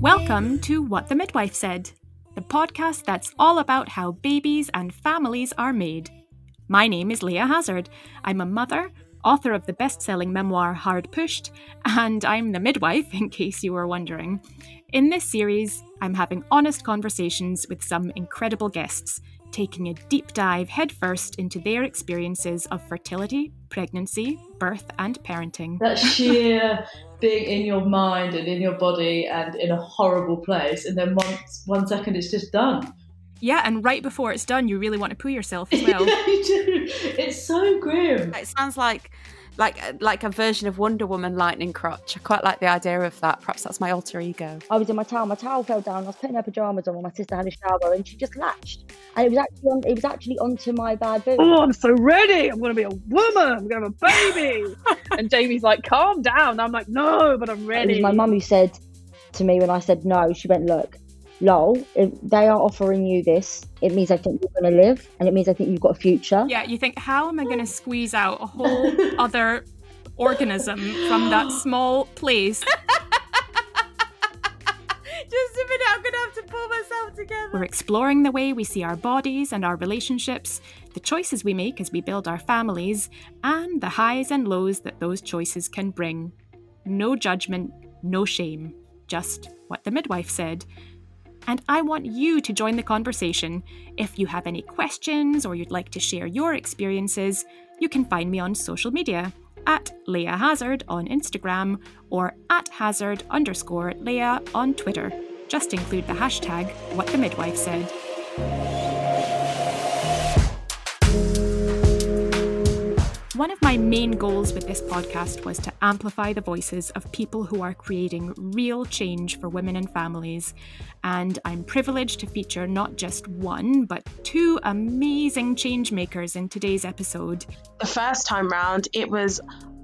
Welcome to What the Midwife Said, the podcast that's all about how babies and families are made. My name is Leah Hazard. I'm a mother, author of the best selling memoir Hard Pushed, and I'm the midwife, in case you were wondering. In this series, I'm having honest conversations with some incredible guests taking a deep dive headfirst into their experiences of fertility, pregnancy, birth, and parenting. That sheer being in your mind and in your body and in a horrible place, and then once one second it's just done. Yeah, and right before it's done, you really want to poo yourself as well. yeah, you do. It's so grim. It sounds like like like a version of Wonder Woman lightning crotch. I quite like the idea of that. Perhaps that's my alter ego. I was in my towel. My towel fell down. I was putting her pajamas on when my sister had a shower, and she just latched. And it was actually on, it was actually onto my bad boob. Oh, I'm so ready. I'm going to be a woman. I'm going to have a baby. and Jamie's like, calm down. I'm like, no, but I'm ready. It was my mum who said to me when I said no. She went, look, lol, if they are offering you this, it means I think you're going to live and it means I think you've got a future. Yeah, you think, how am I going to squeeze out a whole other organism from that small place? Just a minute, I'm going to have to pull myself together. We're exploring the way we see our bodies and our relationships, the choices we make as we build our families, and the highs and lows that those choices can bring. No judgment, no shame, just what the midwife said and I want you to join the conversation. If you have any questions or you'd like to share your experiences, you can find me on social media at Leah Hazard on Instagram or at Hazard underscore Leah on Twitter. Just include the hashtag What the Midwife Said. One of my main goals with this podcast was to amplify the voices of people who are creating real change for women and families. And I'm privileged to feature not just one, but two amazing change makers in today's episode. The first time round, it was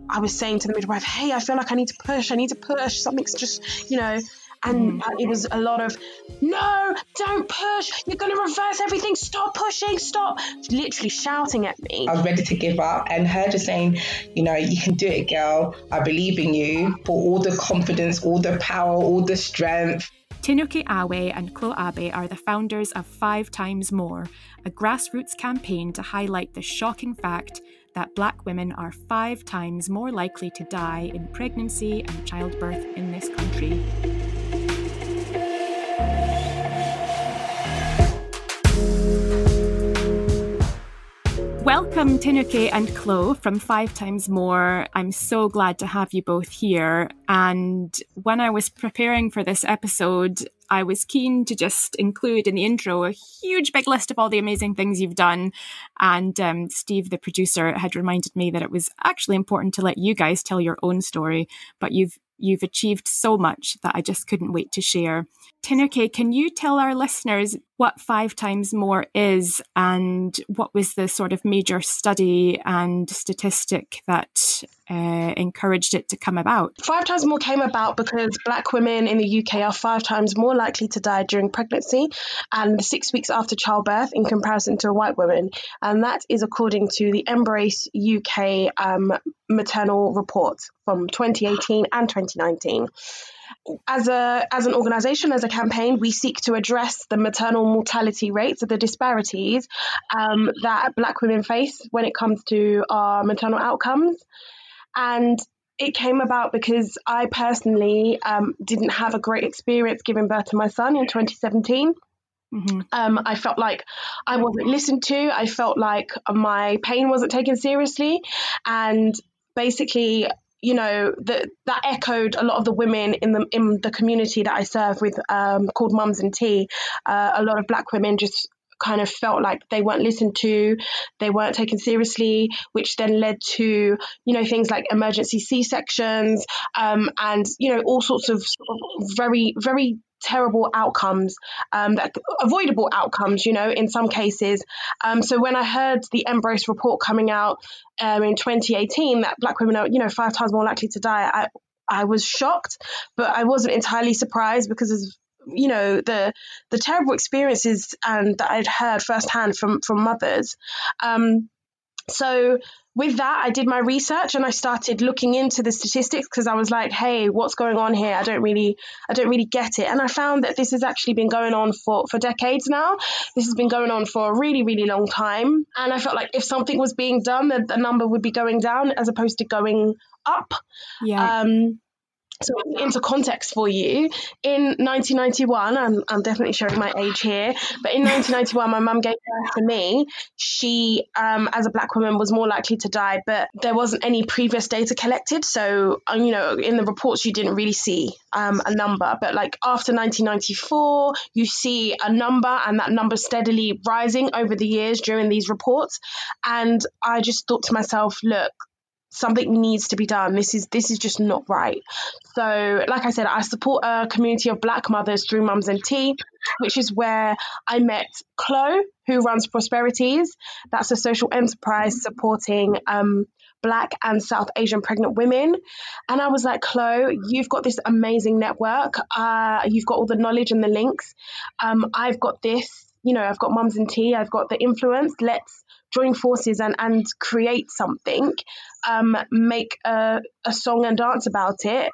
I was saying to the midwife, hey, I feel like I need to push, I need to push. Something's just, you know, and mm-hmm. uh, it was a lot of no don't push. You're going to reverse everything. Stop pushing. Stop. Literally shouting at me. I was ready to give up and her just saying you know you can do it girl. I believe in you for all the confidence all the power all the strength. Tinuke Awe and Chloe Abe are the founders of Five Times More, a grassroots campaign to highlight the shocking fact that black women are five times more likely to die in pregnancy and childbirth in this country. Welcome, Tinuke and Chloe from Five Times More. I'm so glad to have you both here. And when I was preparing for this episode, I was keen to just include in the intro a huge big list of all the amazing things you've done. And um, Steve, the producer, had reminded me that it was actually important to let you guys tell your own story, but you've you've achieved so much that I just couldn't wait to share. Tinuke, can you tell our listeners what Five Times More is and what was the sort of major study and statistic that uh, encouraged it to come about? Five Times More came about because black women in the UK are five times more likely to die during pregnancy and six weeks after childbirth in comparison to a white woman. And that is according to the MBRRACE-UK um, maternal report from 2018 and 2019 as a as an organization as a campaign we seek to address the maternal mortality rates of the disparities um, that black women face when it comes to our maternal outcomes and it came about because I personally um, didn't have a great experience giving birth to my son in 2017. Mm-hmm. Um, I felt like I wasn't listened to. I felt like my pain wasn't taken seriously. And basically, you know that that echoed a lot of the women in the in the community that I serve with um, called Mums and Tea. Uh, a lot of Black women just kind of felt like they weren't listened to, they weren't taken seriously, which then led to, you know, things like emergency C sections um, and, you know, all sorts of, very, very terrible outcomes, um, that avoidable outcomes, you know, in some cases. Um, so when I heard the MBRRACE report coming out um, in 2018 that Black women are, you know, five times more likely to die, I, I was shocked, but I wasn't entirely surprised because of, you know the the terrible experiences and that I'd heard firsthand from from mothers. Um, so with that, I did my research and I started looking into the statistics because I was like, "Hey, what's going on here? I don't really, I don't really get it." And I found that this has actually been going on for for decades now. This has been going on for a really, really long time. And I felt like if something was being done, the, the number would be going down as opposed to going up. Yeah. Um, so into context for you, in 1991, I'm, I'm definitely showing my age here, but in 1991, my mum gave birth to me. She, um, as a black woman, was more likely to die, but there wasn't any previous data collected. So, um, you know, in the reports, you didn't really see um, a number. But like after 1994, you see a number, and that number steadily rising over the years during these reports. And I just thought to myself, look, something needs to be done. This is this is just not right. So, like I said, I support a community of Black mothers through Mums and Tea, which is where I met Chloe, who runs Prosperities. That's a social enterprise supporting um, Black and South Asian pregnant women. And I was like, Chloe, you've got this amazing network. Uh, you've got all the knowledge and the links. Um, I've got this. You know, I've got Mums and Tea. I've got the influence. Let's join forces and, and create something, um, make a, a song and dance about it,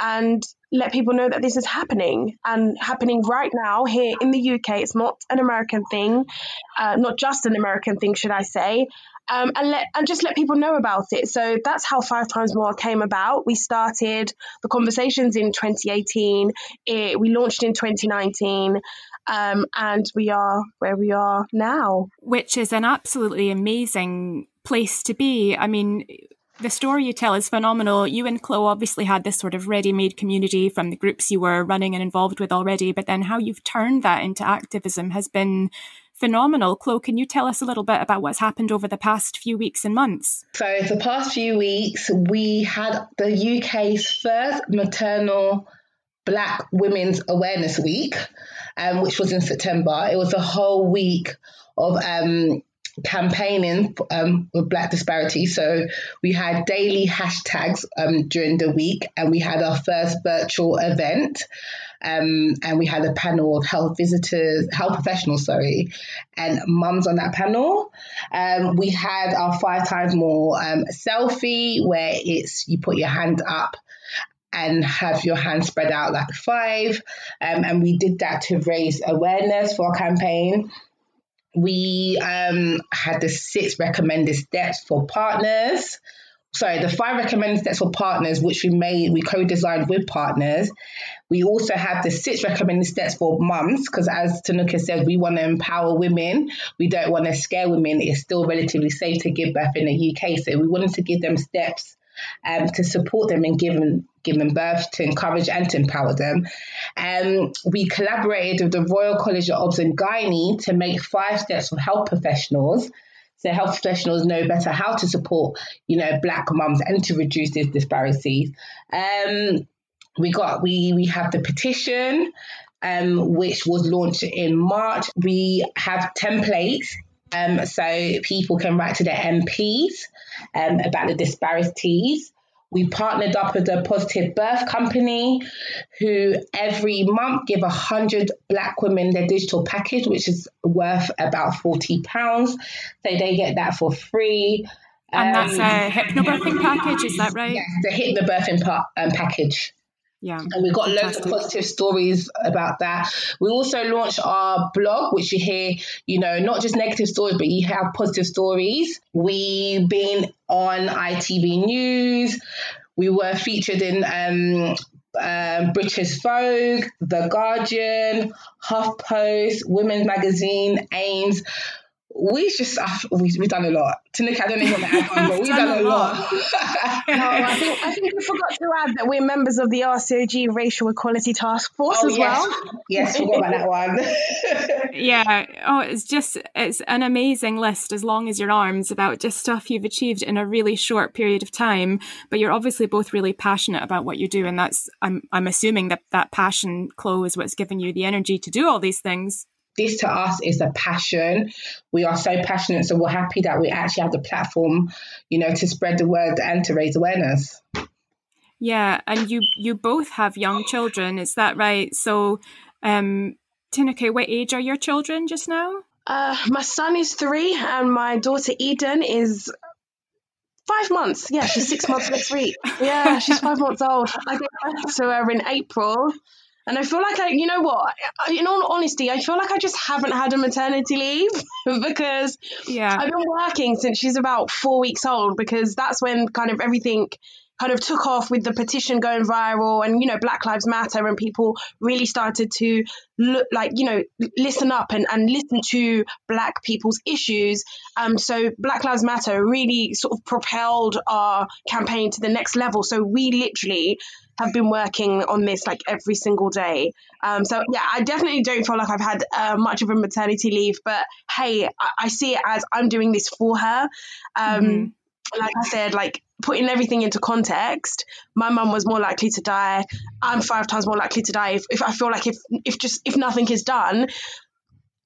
and let people know that this is happening and happening right now here in the UK. It's not an American thing, uh, not just an American thing, should I say. Um, and let and just let people know about it. So that's how Five Times More came about. We started the conversations in 2018. It, we launched in 2019, um, and we are where we are now. Which is an absolutely amazing place to be. I mean, the story you tell is phenomenal. You and Chloe obviously had this sort of ready made community from the groups you were running and involved with already, but then how you've turned that into activism has been phenomenal. Chloe, can you tell us a little bit about what's happened over the past few weeks and months? So, the past few weeks, we had the UK's first maternal Black Women's Awareness Week, um, which was in September. It was a whole week of um, campaigning um, with Black disparity. So we had daily hashtags um, during the week, and we had our first virtual event. Um, and we had a panel of health visitors, health professionals, sorry, and mums on that panel. Um, we had our five times more um, selfie, where it's you put your hand up and have your hand spread out like five. Um, and we did that to raise awareness for our campaign. We um, had the six recommended steps for partners. Sorry, the five recommended steps for partners, which we made, we co-designed with partners. We also have the six recommended steps for mums, because as Tinuke said, we want to empower women. We don't want to scare women. It's still relatively safe to give birth in the UK, so we wanted to give them steps um, to support them in giving giving birth, to encourage and to empower them. Um, we collaborated with the Royal College of Obs and Gynae to make five steps for health professionals. So health professionals know better how to support, you know, black mums and to reduce these disparities. Um, we got we we have the petition, um, which was launched in March. We have templates um, so people can write to their MPs um, about the disparities. We partnered up with a positive birth company who every month give 100 black women their digital package, which is worth about £40. So they get that for free. And um, that's a hypnobirthing package, is that right? Yes, the hypnobirthing pa- um, package. Yeah. And we've got fantastic. loads of positive stories about that. We also launched our blog, which you hear, you know, not just negative stories, but you have positive stories. We've been on ITV News. We were featured in um, um, British Vogue, The Guardian, HuffPost, Women's Magazine, Ames we just uh, we, have done a lot. Tinuke, I don't even want to add on, but we've done, done, a lot. lot. no, I think I think we forgot to add that we're members of the RCOG Racial Equality Task Force oh, as yes. well. Yes, forgot about that one. yeah. Oh, it's just it's an amazing list as long as your arms about just stuff you've achieved in a really short period of time. But you're obviously both really passionate about what you do, and that's I'm I'm assuming that that passion, Chloe, is what's given you the energy to do all these things this to us is a passion. We are so passionate, so we're happy that we actually have the platform, you know, to spread the word and to raise awareness. Yeah, and you you both have young children, is that right? So, um, Tinuke, what age are your children just now? Uh, my son is three, and my daughter Eden is five months. Yeah, she's six months next week. Yeah, she's five months old. I gave birth to her in April. And I feel like I, you know what? In all honesty, I feel like I just haven't had a maternity leave because Yeah. I've been working since she's about four weeks old because that's when kind of everything kind of took off with the petition going viral and you know Black Lives Matter and people really started to look like you know listen up and, and listen to black people's issues. Um so Black Lives Matter really sort of propelled our campaign to the next level. So we literally have been working on this like every single day. Um so yeah I definitely don't feel like I've had uh, much of a maternity leave but hey I, I see it as I'm doing this for her. Um Mhm. Like I said, like putting everything into context, my mum was more likely to die. I'm five times more likely to die if, if I feel like if if just if nothing is done,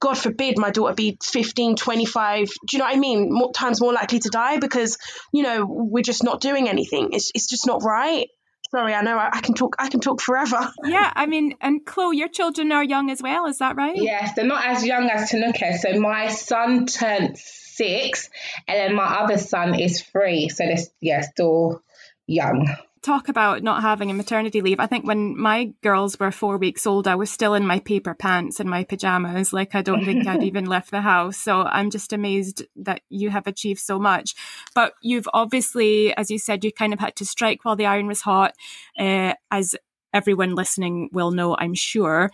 God forbid my daughter be 15, 25, do you know what I mean? More times more likely to die because, you know, we're just not doing anything. It's it's just not right. Sorry, I know I, I can talk I can talk forever. Yeah, I mean, and Chloe, your children are young as well, is that right? Yes, they're not as young as Tinuke. So my son turned six, and then my other son is three. So they're yeah, still young. talk about not having a maternity leave. I think when my girls were four weeks old, I was still in my paper pants and my pajamas. Like, I don't think I'd even left the house. So I'm just amazed that you have achieved so much. But you've obviously, as you said, you kind of had to strike while the iron was hot. Uh, as everyone listening will know, I'm sure.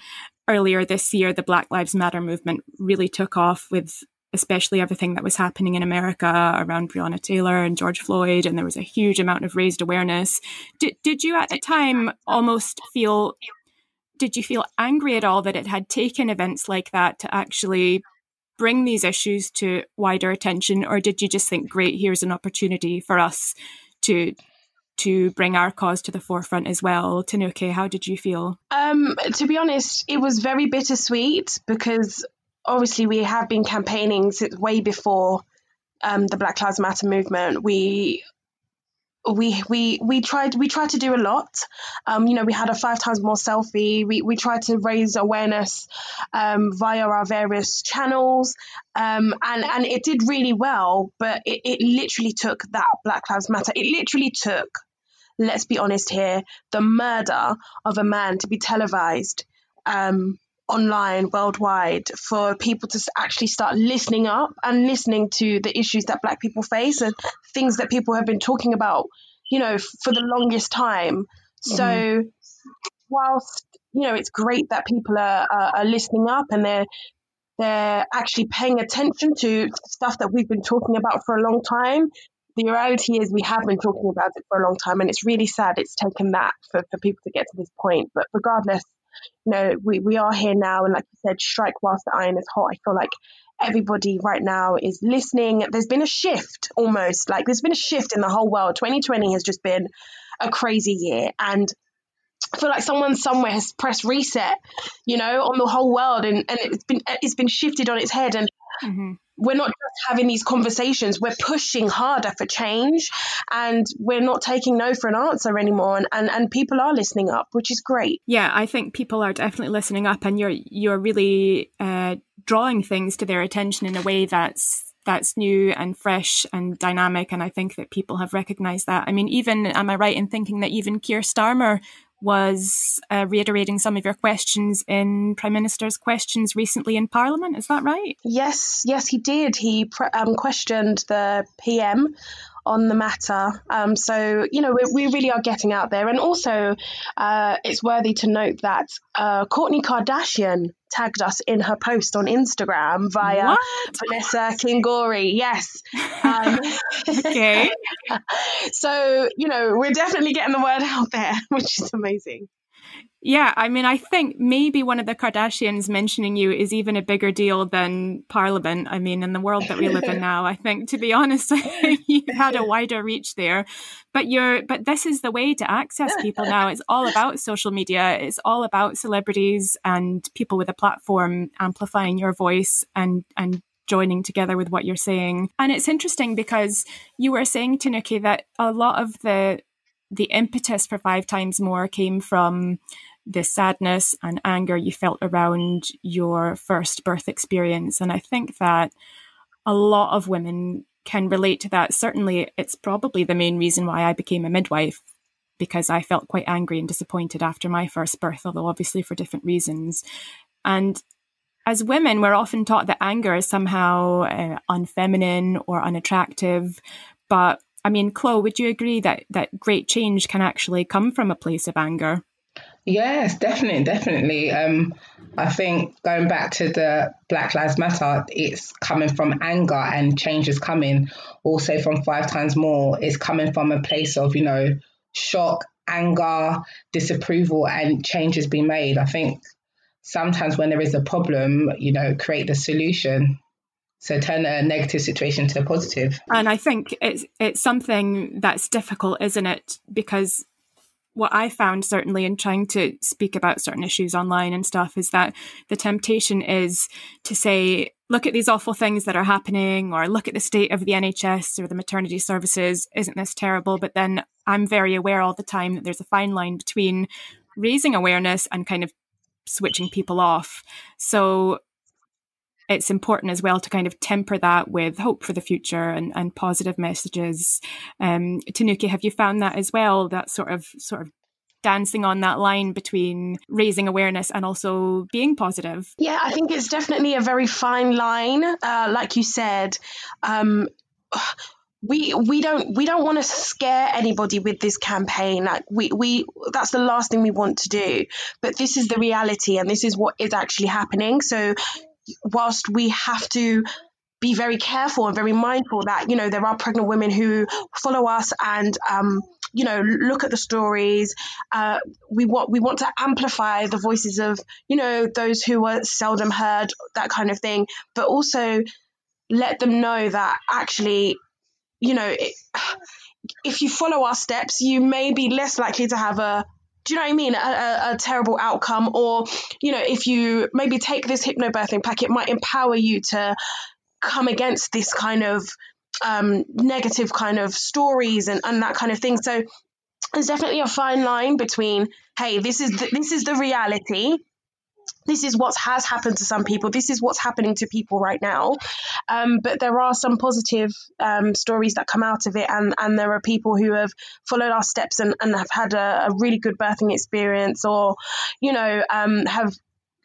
Earlier this year, the Black Lives Matter movement really took off with especially everything that was happening in America around Breonna Taylor and George Floyd, and there was a huge amount of raised awareness. Did, did you at the time almost feel, did you feel angry at all that it had taken events like that to actually bring these issues to wider attention, or did you just think, great, here's an opportunity for us to to bring our cause to the forefront as well? Tinuke, how did you feel? Um, to be honest, it was very bittersweet because obviously we have been campaigning since way before um, the Black Lives Matter movement. We we we we tried we tried to do a lot. Um, you know, we had a five times more selfie. We we tried to raise awareness um, via our various channels, um, and and it did really well. But it, it literally took that Black Lives Matter. It literally took, let's be honest here, the murder of a man to be televised. Um, online worldwide for people to actually start listening up and listening to the issues that black people face and things that people have been talking about you know for the longest time. So mm-hmm. whilst you know it's great that people are, are, are listening up and they're they're actually paying attention to stuff that we've been talking about for a long time the reality is we have been talking about it for a long time and it's really sad it's taken that for, for people to get to this point. But regardless you know, we, we are here now, and like you said, strike whilst the iron is hot. I feel like everybody right now is listening. There's been a shift almost, like there's been a shift in the whole world. 2020 has just been a crazy year, and I feel like someone somewhere has pressed reset, you know, on the whole world, and, and it's been it's been shifted on its head, and Mhm. We're not just having these conversations we're pushing harder for change and we're not taking no for an answer anymore and, and, and people are listening up which is great Yeah, I think people are definitely listening up, and you're you're really uh, drawing things to their attention in a way that's that's new and fresh and dynamic. And I think that people have recognised that. I mean, even am I right in thinking that even Keir Starmer was uh, reiterating some of your questions in Prime Minister's questions recently in Parliament? Is that right? Yes, yes, he did. He um, questioned the PM on the matter. Um, so, you know, we, we really are getting out there. And also, uh, it's worthy to note that uh, Kourtney Kardashian tagged us in her post on Instagram via What? Vanessa Kingori. Yes. Um, Okay. so, you know, we're definitely getting the word out there, which is amazing. Yeah, I mean, I think maybe one of the Kardashians mentioning you is even a bigger deal than Parliament. I mean, in the world that we live in now, I think, to be honest, you've had a wider reach there. But you're, but this is the way to access people now. It's all about social media. It's all about celebrities and people with a platform amplifying your voice and and joining together with what you're saying. And it's interesting because you were saying Tinuke that a lot of the the impetus for five times more came from the sadness and anger you felt around your first birth experience. And I think that a lot of women can relate to that. Certainly, it's probably the main reason why I became a midwife because I felt quite angry and disappointed after my first birth, although obviously for different reasons. And as women, we're often taught that anger is somehow uh, unfeminine or unattractive. But I mean, Chloe, would you agree that that great change can actually come from a place of anger? Yes, definitely, definitely. Um, I think going back to the Black Lives Matter, it's coming from anger and change is coming. Also from five times more, it's coming from a place of, you know, shock, anger, disapproval, and change has been made. I think sometimes when there is a problem, you know, create the solution. So turn a negative situation to a positive. And I think it's it's something that's difficult, isn't it? Because what I found certainly in trying to speak about certain issues online and stuff is that the temptation is to say, look at these awful things that are happening, or look at the state of the NHS or the maternity services. Isn't this terrible? But then I'm very aware all the time that there's a fine line between raising awareness and kind of switching people off. So it's important as well to kind of temper that with hope for the future and, and positive messages. Um, Tinuke, have you found that as well? That sort of sort of dancing on that line between raising awareness and also being positive. Yeah, I think it's definitely a very fine line. Uh, like you said, um, we we don't we don't want to scare anybody with this campaign like we we that's the last thing we want to do but this is the reality and this is what is actually happening so whilst we have to be very careful and very mindful that you know there are pregnant women who follow us and um, you know look at the stories uh, we want we want to amplify the voices of you know those who are seldom heard that kind of thing. But also let them know that actually you know it, if you follow our steps you may be less likely to have a do you know what I mean? A, a, a, terrible outcome, or you know, if you maybe take this hypnobirthing pack, it might empower you to come against this kind of um, negative kind of stories and, and that kind of thing. So there's definitely a fine line between, hey, this is the, this is the reality, this is what has happened to some people. This is what's happening to people right now. Um, but there are some positive um, stories that come out of it, and, and there are people who have followed our steps and, and have had a, a really good birthing experience, or you know, um, have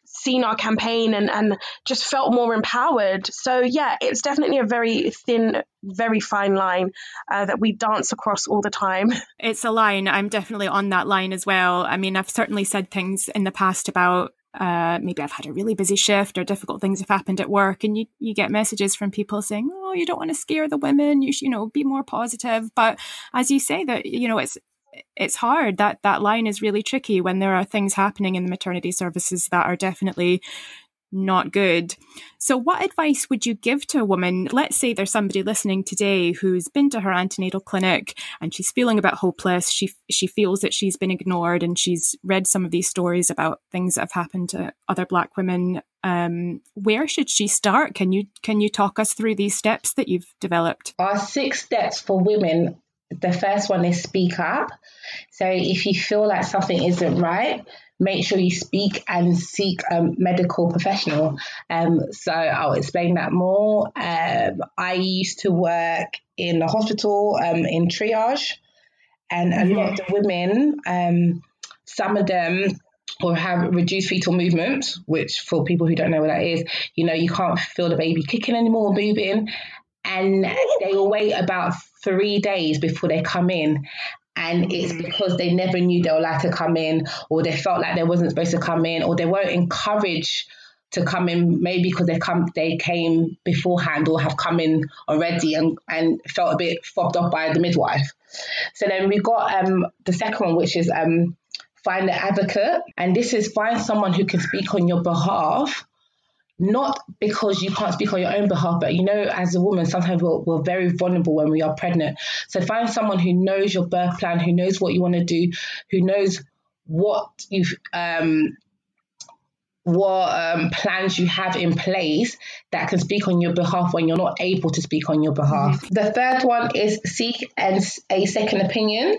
seen our campaign and, and just felt more empowered. So, yeah, it's definitely a very thin, very fine line uh, that we dance across all the time. It's a line. I'm definitely on that line as well. I mean, I've certainly said things in the past about uh, maybe I've had a really busy shift or difficult things have happened at work, and you you get messages from people saying, "Oh, you don't want to scare the women. You should, you know, be more positive." But as you say, that you know, it's it's hard. That that line is really tricky when there are things happening in the maternity services that are definitely not good. So, what advice would you give to a woman? Let's say there's somebody listening today who's been to her antenatal clinic and she's feeling a bit hopeless. She she feels that she's been ignored, and she's read some of these stories about things that have happened to other Black women. Um, where should she start? Can you can you talk us through these steps that you've developed? Our six steps for women. The first one is speak up. So if you feel like something isn't right, make sure you speak and seek a medical professional. Um, so I'll explain that more. Um, I used to work in the hospital um, in triage, and a lot of women, um, some of them will have reduced fetal movement, which for people who don't know what that is, you know, you can't feel the baby kicking anymore, moving. And they will wait about three days before they come in. And it's mm. because they never knew they were allowed to come in or they felt like they wasn't supposed to come in or they weren't encouraged to come in maybe because they come they came beforehand or have come in already and, and felt a bit fobbed off by the midwife. So then we got um the second one which is um find an advocate. And this is find someone who can speak on your behalf not because you can't speak on your own behalf, but you know, as a woman, sometimes we're, we're very vulnerable when we are pregnant. So find someone who knows your birth plan, who knows what you want to do, who knows what you've um, what um, plans you have in place that can speak on your behalf when you're not able to speak on your behalf. Mm-hmm. The third one is seek and a second opinion,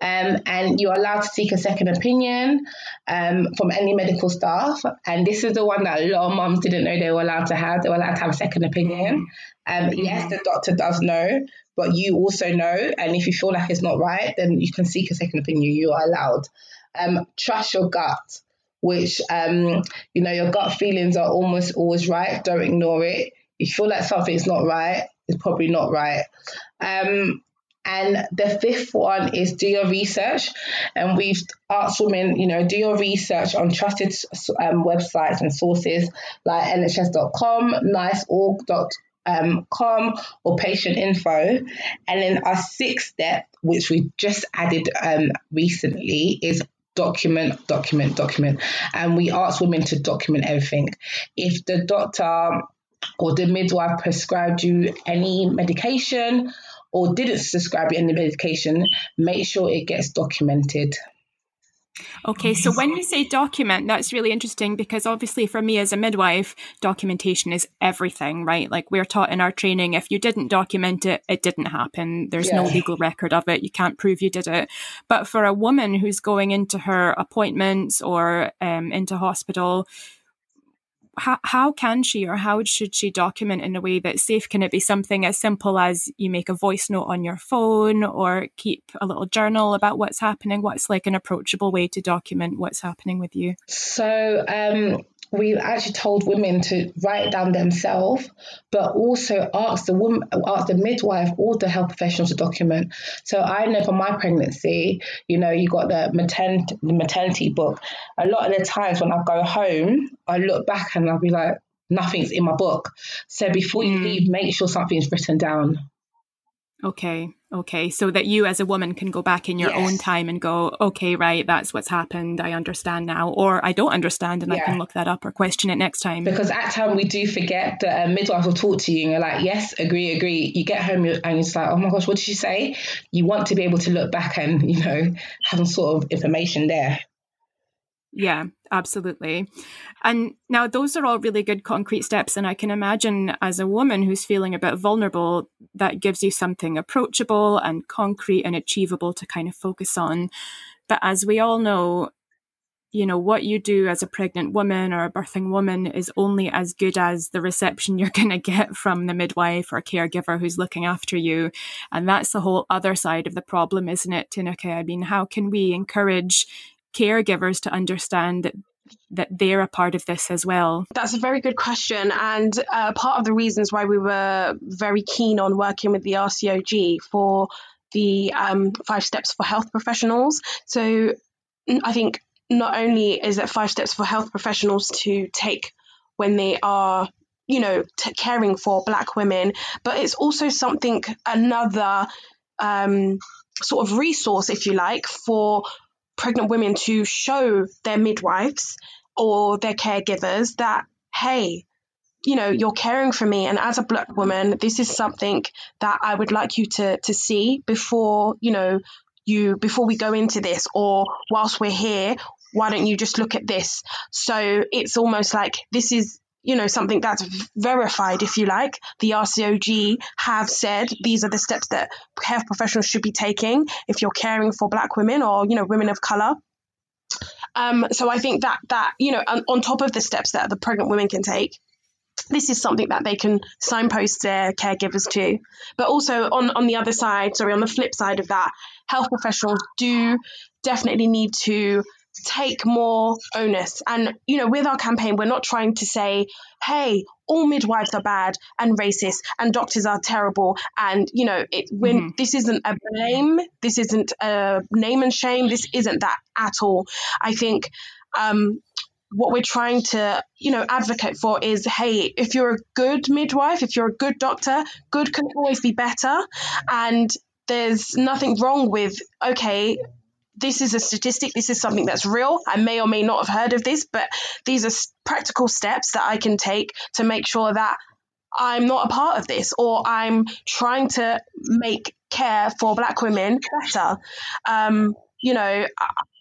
um, and you're allowed to seek a second opinion um, from any medical staff. And this is the one that a lot of moms didn't know they were allowed to have. They were allowed to have a second opinion. Um, mm-hmm. Yes, the doctor does know, but you also know. And if you feel like it's not right, then you can seek a second opinion. You are allowed. Um, trust your gut which um, you know your gut feelings are almost always right. Don't ignore it. If you feel like something's not right, it's probably not right. Um, and the fifth one is do your research. And we've asked women, you know, do your research on trusted um, websites and sources like nhs.com, niceorg.com um, com or patient info. And then our sixth step, which we just added um, recently, is document, document, document. And we ask women to document everything. If the doctor or the midwife prescribed you any medication or didn't prescribe you any medication, make sure it gets documented. Okay, so when you say document, that's really interesting because obviously for me as a midwife, documentation is everything, right? Like we're taught in our training, if you didn't document it, it didn't happen. There's yeah. no legal record of it. You can't prove you did it. But for a woman who's going into her appointments or um, into hospital, how, how can she or how should she document in a way that's safe? Can it be something as simple as you make a voice note on your phone or keep a little journal about what's happening? What's like an approachable way to document what's happening with you? So, um, we actually told women to write down themselves, but also ask the woman, ask the midwife or the health professional to document. So I know for my pregnancy, you know, you got the maternity, the maternity book. A lot of the times when I go home, I look back and I'll be like, nothing's in my book. So before you mm. leave, make sure something's written down. Okay. Okay. So that you as a woman can go back in your yes. own time and go, okay, right, that's what's happened. I understand now. Or I don't understand and yeah. I can look that up or question it next time. Because at time we do forget that um, a midwife will talk to you and you're like, yes, agree, agree. You get home and it's like, oh my gosh, what did she say? You want to be able to look back and, you know, have some sort of information there. Yeah, absolutely. And now those are all really good concrete steps. And I can imagine as a woman who's feeling a bit vulnerable, that gives you something approachable and concrete and achievable to kind of focus on. But as we all know, you know, what you do as a pregnant woman or a birthing woman is only as good as the reception you're going to get from the midwife or caregiver who's looking after you. And that's the whole other side of the problem, isn't it, Tinuke? I mean, how can we encourage caregivers to understand that that they're a part of this as well? That's a very good question. And uh, part of the reasons why we were very keen on working with the RCOG for the um, five steps for health professionals. So I think not only is it five steps for health professionals to take when they are you know t- caring for black women but it's also something another um, sort of resource if you like for pregnant women to show their midwives or their caregivers that, hey, you know, you're caring for me. And as a black woman, this is something that I would like you to, to see before, you know, you, before we go into this or whilst we're here, why don't you just look at this? So it's almost like this is you know, something that's verified, if you like. The RCOG have said these are the steps that health professionals should be taking if you're caring for black women or, you know, women of color. Um, so I think that that you know, on, on top of the steps that the pregnant women can take, this is something that they can signpost their caregivers to. But also on, on the other side, sorry, on the flip side of that, health professionals do definitely need to take more onus. And, you know, with our campaign, we're not trying to say, hey, all midwives are bad and racist and doctors are terrible. And, you know, it, when mm-hmm. this isn't a blame, this isn't a name and shame, this isn't that at all. I think, um, what we're trying to, you know, advocate for is, hey, if you're a good midwife, if you're a good doctor, good can always be better. And there's nothing wrong with, okay, this is a statistic, this is something that's real. I may or may not have heard of this, but these are practical steps that I can take to make sure that I'm not a part of this or I'm trying to make care for black women better. Um, you know,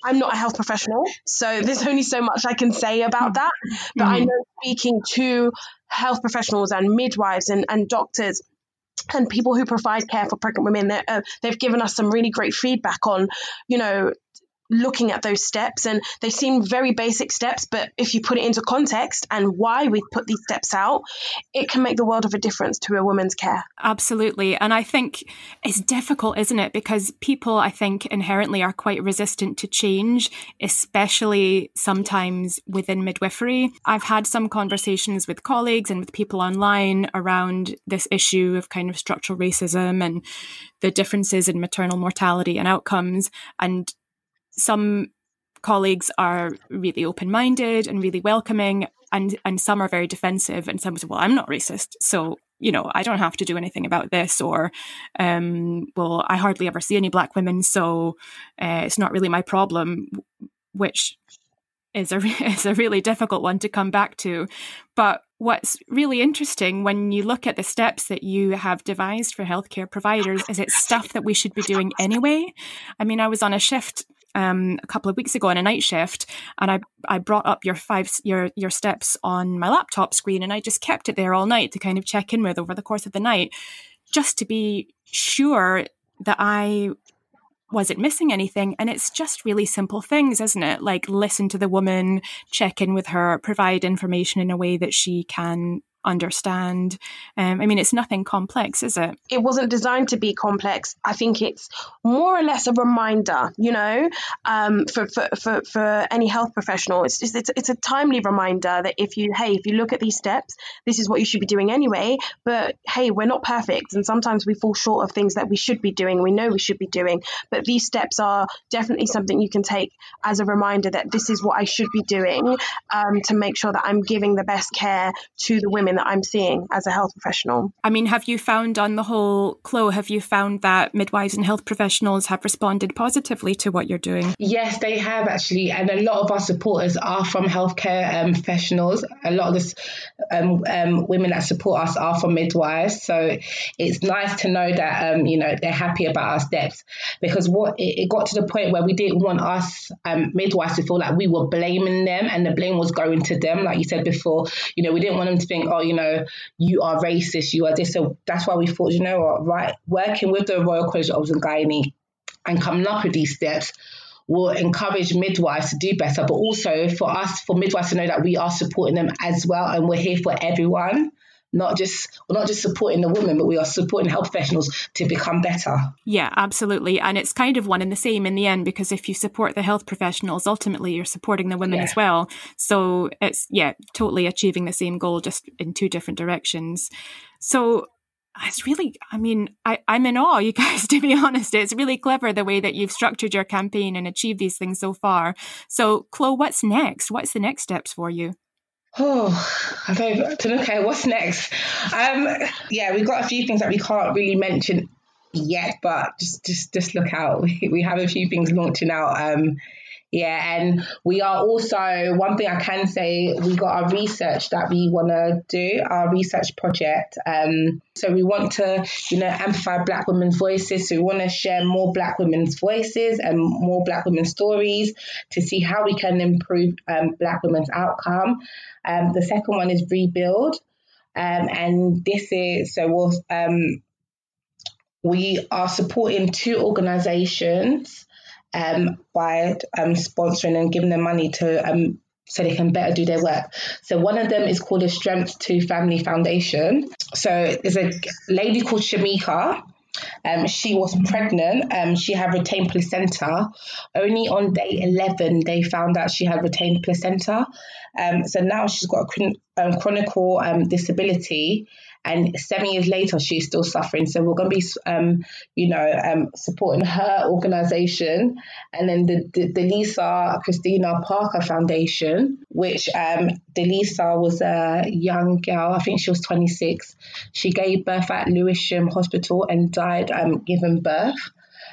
I'm not a health professional, so there's only so much I can say about that. But I Mhm. know speaking to health professionals and midwives and, and doctors and people who provide care for pregnant women, uh, they've given us some really great feedback on, you know, looking at those steps and they seem very basic steps but if you put it into context and why we put these steps out it can make the world of a difference to a woman's care Absolutely. And I think it's difficult, isn't it? Because people, I think, inherently are quite resistant to change, especially sometimes within midwifery. I've had some conversations with colleagues and with people online around this issue of kind of structural racism and the differences in maternal mortality and outcomes. And some colleagues are really open minded and really welcoming and and some are very defensive and some say well i'm not racist so you know i don't have to do anything about this or um well i hardly ever see any black women so uh, it's not really my problem which is a is a really difficult one to come back to. But what's really interesting when you look at the steps that you have devised for healthcare providers is it's stuff that we should be doing anyway. I mean i was on a shift um, a couple of weeks ago on a night shift, and I I brought up your five your your steps on my laptop screen, and I just kept it there all night to kind of check in with over the course of the night, just to be sure that I wasn't missing anything. And it's just really simple things, isn't it? Like listen to the woman, check in with her, provide information in a way that she can understand. Um, I mean, it's nothing complex, is it? it wasn't designed to be complex. I think it's more or less a reminder, you know, um, for, for, for, for any health professional. It's just it's, it's a timely reminder that if you hey, if you look at these steps, this is what you should be doing anyway. But hey, we're not perfect, and sometimes we fall short of things that we should be doing. We know we should be doing, but these steps are definitely something you can take as a reminder that this is what I should be doing um, to make sure that I'm giving the best care to the women that I'm seeing as a health professional. I mean, have you found on the whole, Chloe, have you found that midwives and health professionals have responded positively to what you're doing? Yes, they have actually, and a lot of our supporters are from healthcare um, professionals. A lot of the um, um, women that support us are from midwives, so it's nice to know that um, you know they're happy about our steps because what it, it got to the point where we didn't want us um, midwives to feel like we were blaming them and the blame was going to them, like you said before. You know, we didn't want them to think, oh, you know, you are racist, you are this. So that's why we thought, you know what, right, working with the Royal College of Gynae and coming up with these steps will encourage midwives to do better, but also for us, for midwives to know that we are supporting them as well, and we're here for everyone. Not just we're not just supporting the women, but we are supporting health professionals to become better. Yeah, absolutely. And it's kind of one and the same in the end because if you support the health professionals, ultimately you're supporting the women Yeah. as well. So it's, yeah, totally achieving the same goal, just in two different directions. So it's really, I mean, I, I'm in awe, you guys, to be honest. It's really clever the way that you've structured your campaign and achieved these things so far. So, Chloe, what's next? What's the next steps for you? Oh, I don't, don't know. Okay, what's next? Um, yeah, we've got a few things that we can't really mention yet, but just just just look out. We, we have a few things launching out. Um, yeah, and we are also one thing I can say we got our research that we want to do our research project. Um, so we want to you know amplify Black women's voices. So we want to share more Black women's voices and more Black women's stories to see how we can improve um, Black women's outcome. Um, the second one is rebuild, um, and this is so we'll um, we are supporting two organisations um, by um, sponsoring and giving them money to um, so they can better do their work. So one of them is called the Strength to Family Foundation. So there's a lady called Shamika. Um, she was pregnant. Um, she had retained placenta. Only on day 11, they found out she had retained placenta. Um, so now she's got a um, um, disability, and seven years later, she's still suffering. So we're going to be, um, you know, um, supporting her organisation, and then the, the the Lisa Christina Parker Foundation, which um, Delisa was a young girl. I think she was 26. She gave birth at Lewisham Hospital and died um, giving birth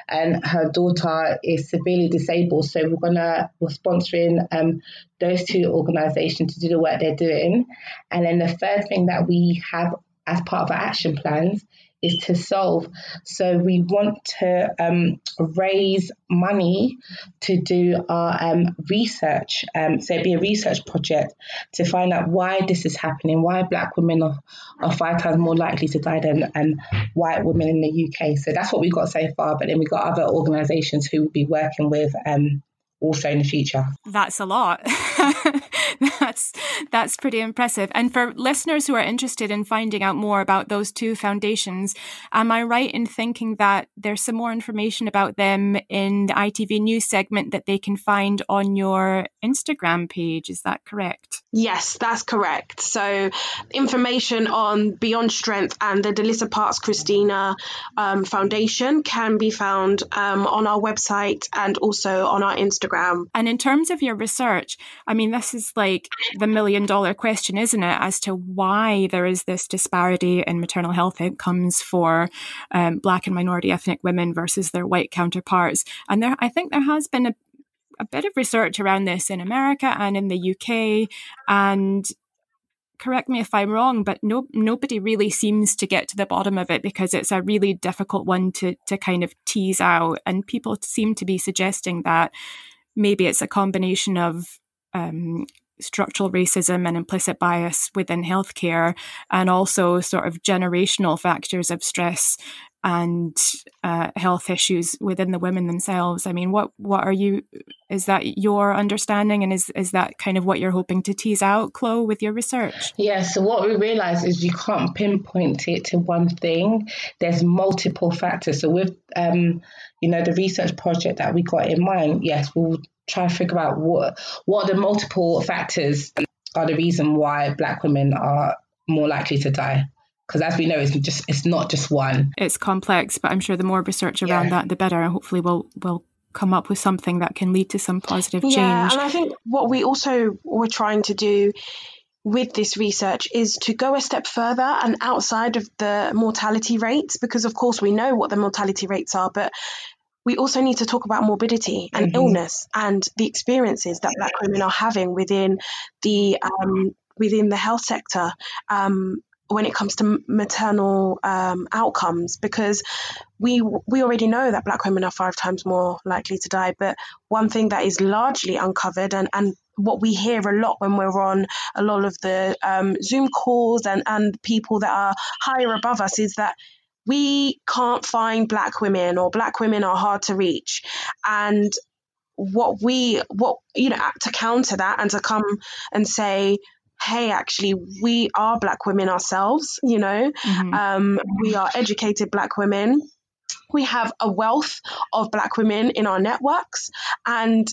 and her daughter is severely disabled. So we're gonna we're sponsoring um, those two organisations to do the work they're doing. And then the third thing that we have as part of our action plans is to solve. So we want to um, raise money to do our um, research. Um, so it'd be a research project to find out why this is happening, why Black women are, are five times more likely to die than um, white women in the UK. So that's what we've got so far. But then we've got other organisations who will be working with um, also in the future. That's a lot. that's that's pretty impressive. And for listeners who are interested in finding out more about those two foundations, am I right in thinking that there's some more information about them in the ITV news segment that they can find on your Instagram page? Is that correct? Yes, that's correct. So, information on Beyond Strength and the Delissa Parks Christina um, Foundation can be found um, on our website and also on our Instagram Instagram. And in terms of your research, I mean, this is like the million dollar question, isn't it, as to why there is this disparity in maternal health outcomes for um, Black and minority ethnic women versus their white counterparts. And there, I think there has been a a bit of research around this in America and in the UK. And correct me if I'm wrong, but no, nobody really seems to get to the bottom of it because it's a really difficult one to to kind of tease out. And people seem to be suggesting that maybe it's a combination of um, structural racism and implicit bias within healthcare, and also sort of generational factors of stress and uh, health issues within the women themselves. I mean, what what are you? Is that your understanding, and is is that kind of what you're hoping to tease out, Chloe, with your research? Yeah. So what we realise is you can't pinpoint it to one thing. There's multiple factors. So with um, you know, the research project that we got in mind, yes, we'll try to figure out what what the multiple factors are the reason why Black women are more likely to die because as we know it's just it's not just one it's complex but i'm sure the more research around yeah. that the better and hopefully we'll we'll come up with something that can lead to some positive change yeah and i think what we also were trying to do with this research is to go a step further and outside of the mortality rates because of course we know what the mortality rates are but we also need to talk about morbidity and mm-hmm. illness and the experiences that black women are having within the um, within the health sector um, when it comes to maternal um, outcomes because we we already know that black women are five times more likely to die but one thing that is largely uncovered and, and what we hear a lot when we're on a lot of the um, zoom calls and, and people that are higher above us is that we can't find black women or black women are hard to reach. And what we what you know to counter that and to come and say hey, actually, we are Black women ourselves, you know, mm-hmm. um, we are educated Black women. We have a wealth of Black women in our networks. And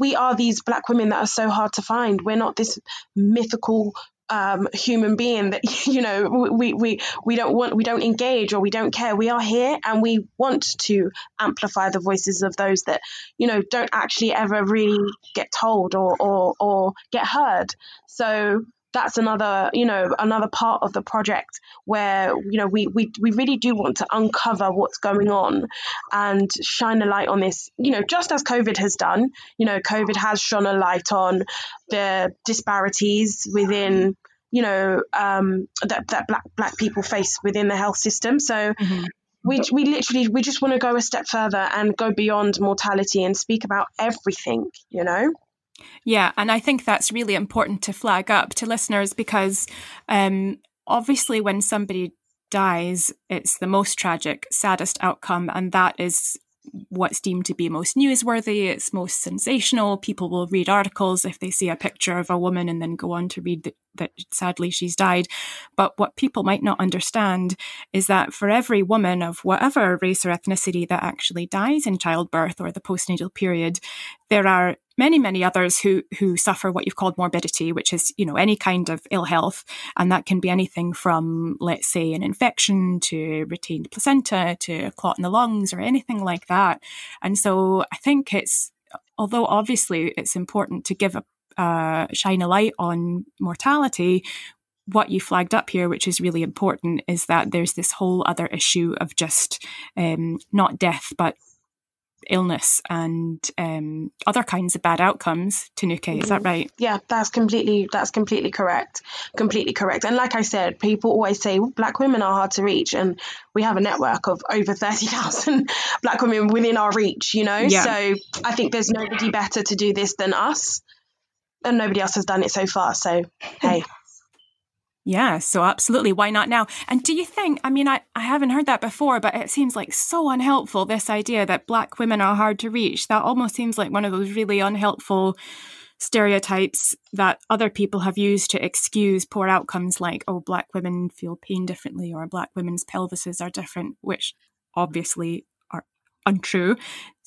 we are these Black women that are so hard to find. We're not this mythical um, human being that you know we, we we don't want we don't engage or we don't care. We are here and we want to amplify the voices of those that you know don't actually ever really get told or or, or get heard. So that's another you know another part of the project where you know we, we we really do want to uncover what's going on and shine a light on this you know just as covid has done. You know covid has shone a light on the disparities within you know um, that, that black black people face within the health system. So mm-hmm. we, we literally we just want to go a step further and go beyond mortality and speak about everything you know yeah, and I think that's really important to flag up to listeners because um, obviously, when somebody dies, it's the most tragic, saddest outcome, and that is what's deemed to be most newsworthy, it's most sensational. People will read articles if they see a picture of a woman and then go on to read that, that, sadly she's died. But what people might not understand is that for every woman of whatever race or ethnicity that actually dies in childbirth or the postnatal period, there are many, many others who who suffer what you've called morbidity, which is you know any kind of ill health, and that can be anything from let's say an infection to retained placenta to a clot in the lungs or anything like that. And so I think it's although obviously it's important to give a uh, shine a light on mortality, what you flagged up here, which is really important, is that there's this whole other issue of just um, not death, but illness and um, other kinds of bad outcomes. Tinuke, is that right? Yeah, that's completely that's completely correct. Completely correct. And like I said, people always say black women are hard to reach, and we have a network of over thirty thousand black women within our reach. You know, Yeah. so I think there's nobody better to do this than us, and nobody else has done it so far. So hey, Yeah, so absolutely. Why not now? And do you think, I mean, I, I haven't heard that before, but it seems like so unhelpful, this idea that black women are hard to reach. That almost seems like one of those really unhelpful stereotypes that other people have used to excuse poor outcomes, like, oh, black women feel pain differently or black women's pelvises are different, which obviously are untrue.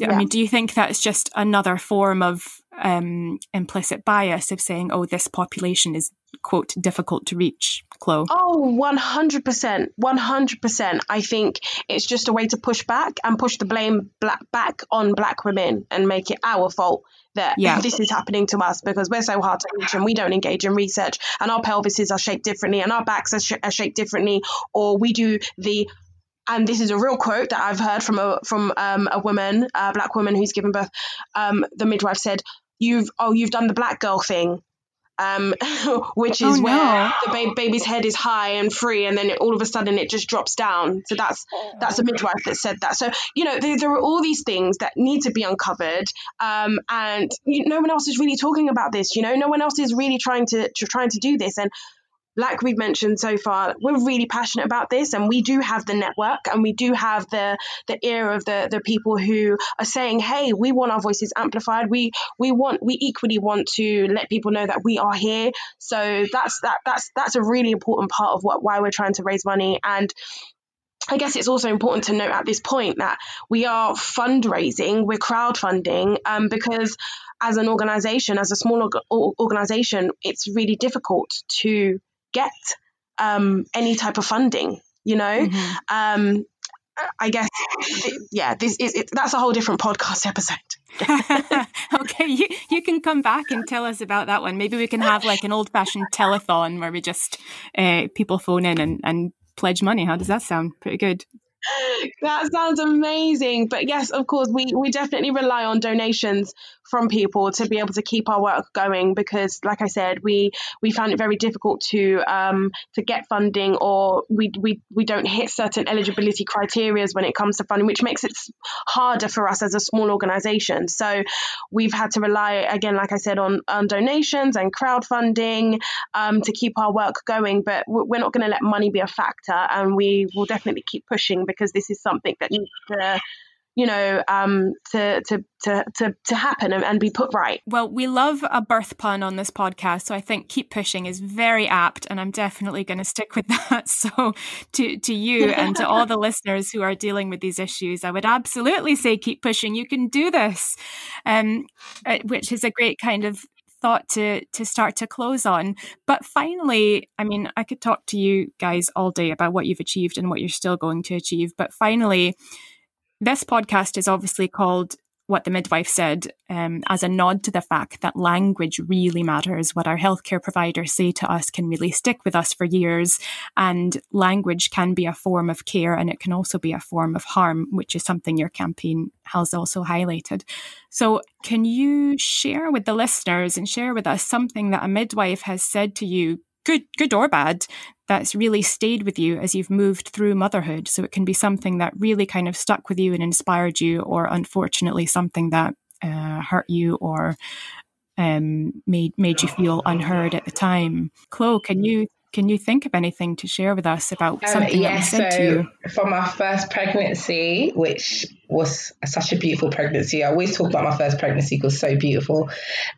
I mean, do you think that's just another form of um, implicit bias of saying, oh, this population is, quote, difficult to reach, Chloe? Oh, 100%. 100%. I think it's just a way to push back and push the blame black, back on black women and make it our fault that Yeah. this is happening to us because we're so hard to reach and we don't engage in research and our pelvises are shaped differently and our backs are, sh- are shaped differently or we do the and this is a real quote that I've heard from a from um, a woman, a black woman who's given birth. Um, the midwife said, "You've oh you've done the black girl thing." Um, which is Oh, where no. the ba- baby's head is high and free, and then it, all of a sudden it just drops down. So that's that's a midwife that said that. So you know there, there are all these things that need to be uncovered, um, and you, no one else is really talking about this. You know, no one else is really trying to, to trying to do this, and like we've mentioned so far, we're really passionate about this, and we do have the network, and we do have the the ear of the the people who are saying, "Hey, we want our voices amplified. We we want we equally want to let people know that we are here." So that's that that's that's a really important part of what why we're trying to raise money and. I guess it's also important to note at this point that we are fundraising, we're crowdfunding, um, because as an organization, as a small org- organization, it's really difficult to get um, any type of funding, you know? Mhm. Um, I guess, yeah, this is it, that's a whole different podcast episode. okay, you, you can come back and tell us about that one. Maybe we can have like an old fashioned telethon where we just uh, people phone in and, and pledge money. How does that sound? Pretty good. That sounds amazing. But yes, of course, we, we definitely rely on donations from people to be able to keep our work going because, like I said, we we found it very difficult to um, to get funding or we, we, we don't hit certain eligibility criteria when it comes to funding, which makes it harder for us as a small organization. So we've had to rely, again, like I said, on, on donations and crowdfunding um, to keep our work going. But we're not going to let money be a factor, and we will definitely keep pushing because this is something that needs to, you know, um, to, to to to to happen and, and be put right. Well, we love a birth pun on this podcast, so I think keep pushing is very apt, and I'm definitely going to stick with that. So, to to you and to all the listeners who are dealing with these issues, I would absolutely say keep pushing. You can do this, um, uh, which is a great kind of thought to to start to close on. But finally, I mean, I could talk to you guys all day about what you've achieved and what you're still going to achieve. But finally, this podcast is obviously called what the midwife said um, as a nod to the fact that language really matters. What our healthcare providers say to us can really stick with us for years. And language can be a form of care and it can also be a form of harm, which is something your campaign has also highlighted. So, can you share with the listeners and share with us something that a midwife has said to you, good, good or bad, that's really stayed with you as you've moved through motherhood. So it can be something that really kind of stuck with you and inspired you, or unfortunately something that uh, hurt you or um, made made you feel unheard at the time. Chloe, can you can you think of anything to share with us about Um, something that was said so to you? from my first pregnancy, which was such a beautiful pregnancy, I always talk about my first pregnancy because so beautiful.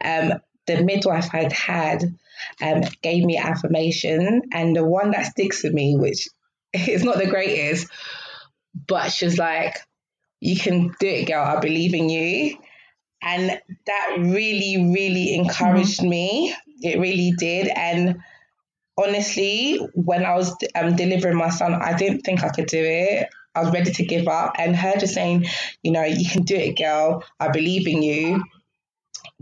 Um, the midwife I'd had um, gave me affirmation, and the one that sticks with me, which is not the greatest, but she's like, "You can do it, girl. I believe in you." And that really, really encouraged me. It really did. And honestly, when I was um, delivering my son, I didn't think I could do it. I was ready to give up. And her just saying, you know, you can do it, girl. I believe in you.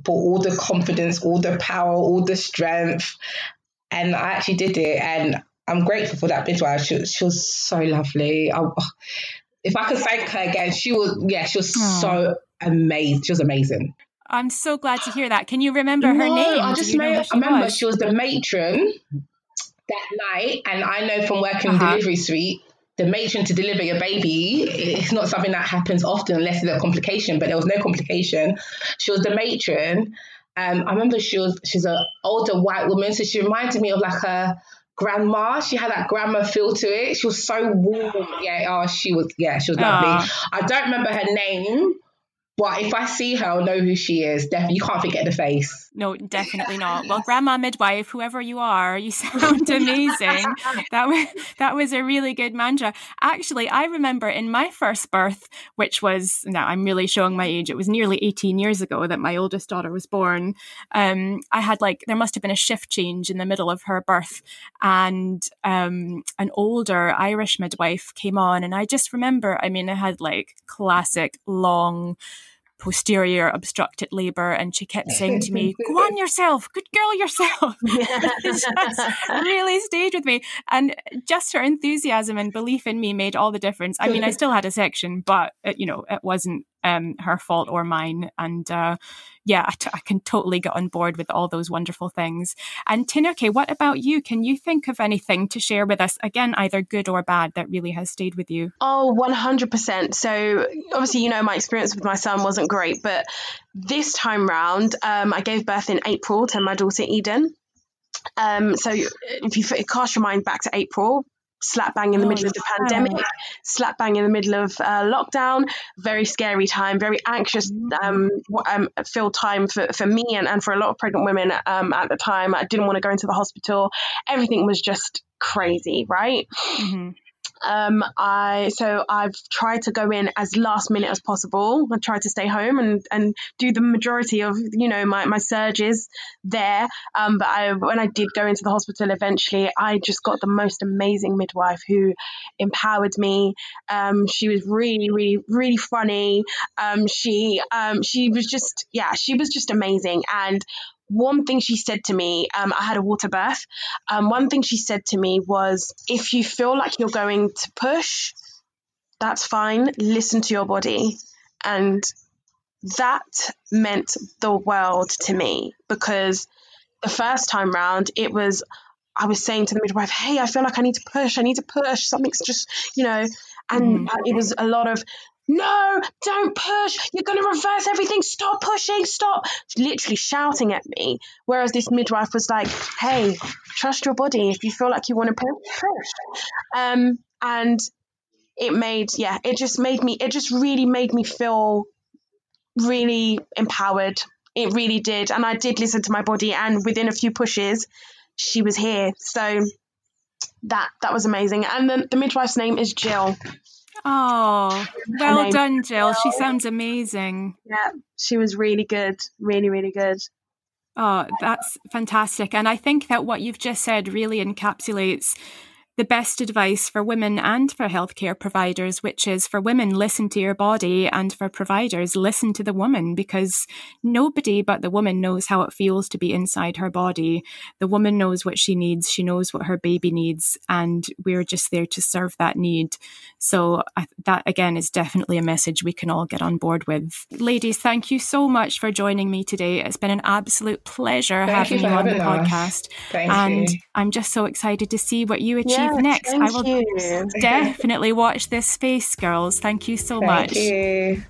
But all the confidence, all the power, all the strength. And I actually did it. And I'm grateful for that midwife. She, she was so lovely. I, if I could thank her again, she was yeah, she was so amazing. She was amazing. I'm so glad to hear that. Can you remember her No, name? I just made, who I remember was? she was the matron that night, and I know from working in Uh-huh. delivery suite, the matron to deliver your baby, it's not something that happens often unless there's a complication. But there was no complication. She was the matron. Um, I remember she was she's an older white woman, so she reminded me of like a grandma. She had that grandma feel to it. She was so warm. Yeah, oh, she was yeah, she was lovely. Aw. I don't remember her name, but if I see her, I'll know who she is. Definitely, you can't forget the face. No, definitely not. Well, grandma midwife, whoever you are, you sound amazing. That was that was a really good mantra. Actually, I remember in my first birth, which was now I'm really showing my age. It was nearly 18 years ago that my oldest daughter was born. Um, I had like there must have been a shift change in the middle of her birth, and um, an older Irish midwife came on, and I just remember. I mean, I had like classic long posterior obstructed labor and she kept saying to me go on yourself good girl yourself. Really stayed with me. And just her enthusiasm and belief in me made all the difference. I mean i still had a section but it, you know it wasn't um, her fault or mine. And uh, yeah I, t- I can totally get on board with all those wonderful things and tinuke what about you can you think of anything to share with us again either good or bad that really has stayed with you Oh, 100%. So, obviously, you know, my experience with my son wasn't great, but this time round, um, I gave birth in April to my daughter Eden. Um, so, if you cast your mind back to April, slap bang in the Oh, middle of the pandemic, slap bang in the middle of uh, lockdown, very scary time, very anxious um, w- um, filled time for, for me and, and for a lot of pregnant women um, at the time. I didn't want to go into the hospital. Everything was just crazy, right? Mhm. Um i so i've tried to go in as last minute as possible i tried to stay home and and do the majority of you know my, my surges there. Um but i when i did go into the hospital eventually i just got the most amazing midwife who empowered me. Um she was really really really funny. Um she um she was just yeah she was just amazing. And one thing she said to me, um, I had a water birth. Um, one thing she said to me was, if you feel like you're going to push, that's fine. Listen to your body. And that meant the world to me because the first time round, it was, I was saying to the midwife, hey, I feel like I need to push. I need to push. Something's just, you know, and uh, it was a lot of, no, don't push. You're going to reverse everything. Stop pushing. Stop. Literally shouting at me. Whereas this midwife was like, hey, trust your body. If you feel like you want to push, push. Um, and it made, yeah, it just made me, it just really made me feel really empowered. It really did. And I did listen to my body. And within a few pushes, she was here. So that that was amazing. And then the midwife's name is Jill. Oh, well done, Jill. She sounds amazing. Yeah, she was really good. Really, really good. Oh, that's fantastic. And I think that what you've just said really encapsulates the best advice for women and for healthcare providers, which is for women, listen to your body, and for providers, listen to the woman, because nobody but the woman knows how it feels to be inside her body. The woman knows what she needs, she knows what her baby needs, and we're just there to serve that need. So, I, that again is definitely a message we can all get on board with. Ladies, thank you so much for joining me today. It's been an absolute pleasure Thank having you you, on the us. podcast. Thank and you. I'm just so excited to see what you achieve Yes, next. I will you. definitely watch this space, girls. Thank you so much. Thank you.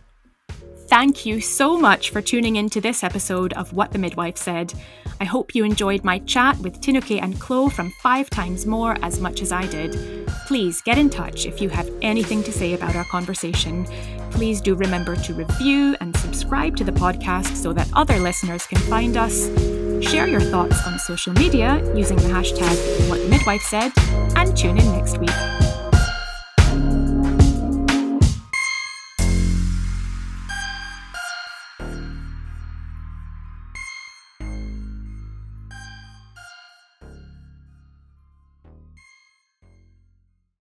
Thank you so much for tuning into this episode of What the Midwife Said. I hope you enjoyed my chat with Tinuke and Chloe from Five Times More as much as I did. Please get in touch if you have anything to say about our conversation. Please do remember to review and subscribe to the podcast so that other listeners can find us. Share your thoughts on social media using the hashtag What the Midwife Said, and tune in next week.